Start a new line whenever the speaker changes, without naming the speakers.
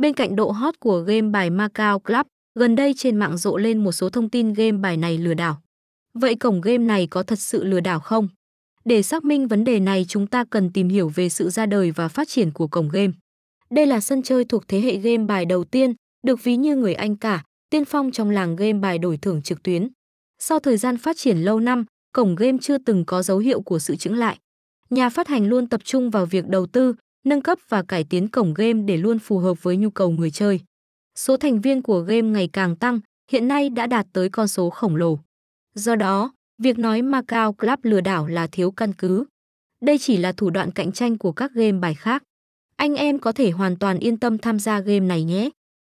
Bên cạnh độ hot của game bài Macau Club, gần đây trên mạng rộ lên một số thông tin game bài này lừa đảo. Vậy cổng game này có thật sự lừa đảo không? Để xác minh vấn đề này chúng ta cần tìm hiểu về sự ra đời và phát triển của cổng game. Đây là sân chơi thuộc thế hệ game bài đầu tiên, được ví như người Anh cả, tiên phong trong làng game bài đổi thưởng trực tuyến. Sau thời gian phát triển lâu năm, cổng game chưa từng có dấu hiệu của sự chững lại. Nhà phát hành luôn tập trung vào việc đầu tư, nâng cấp và cải tiến cổng game để luôn phù hợp với nhu cầu người chơi. Số thành viên của game ngày càng tăng, hiện nay đã đạt tới con số khổng lồ. Do đó, việc nói Macau Club lừa đảo là thiếu căn cứ. Đây chỉ là thủ đoạn cạnh tranh của các game bài khác. Anh em có thể hoàn toàn yên tâm tham gia game này nhé.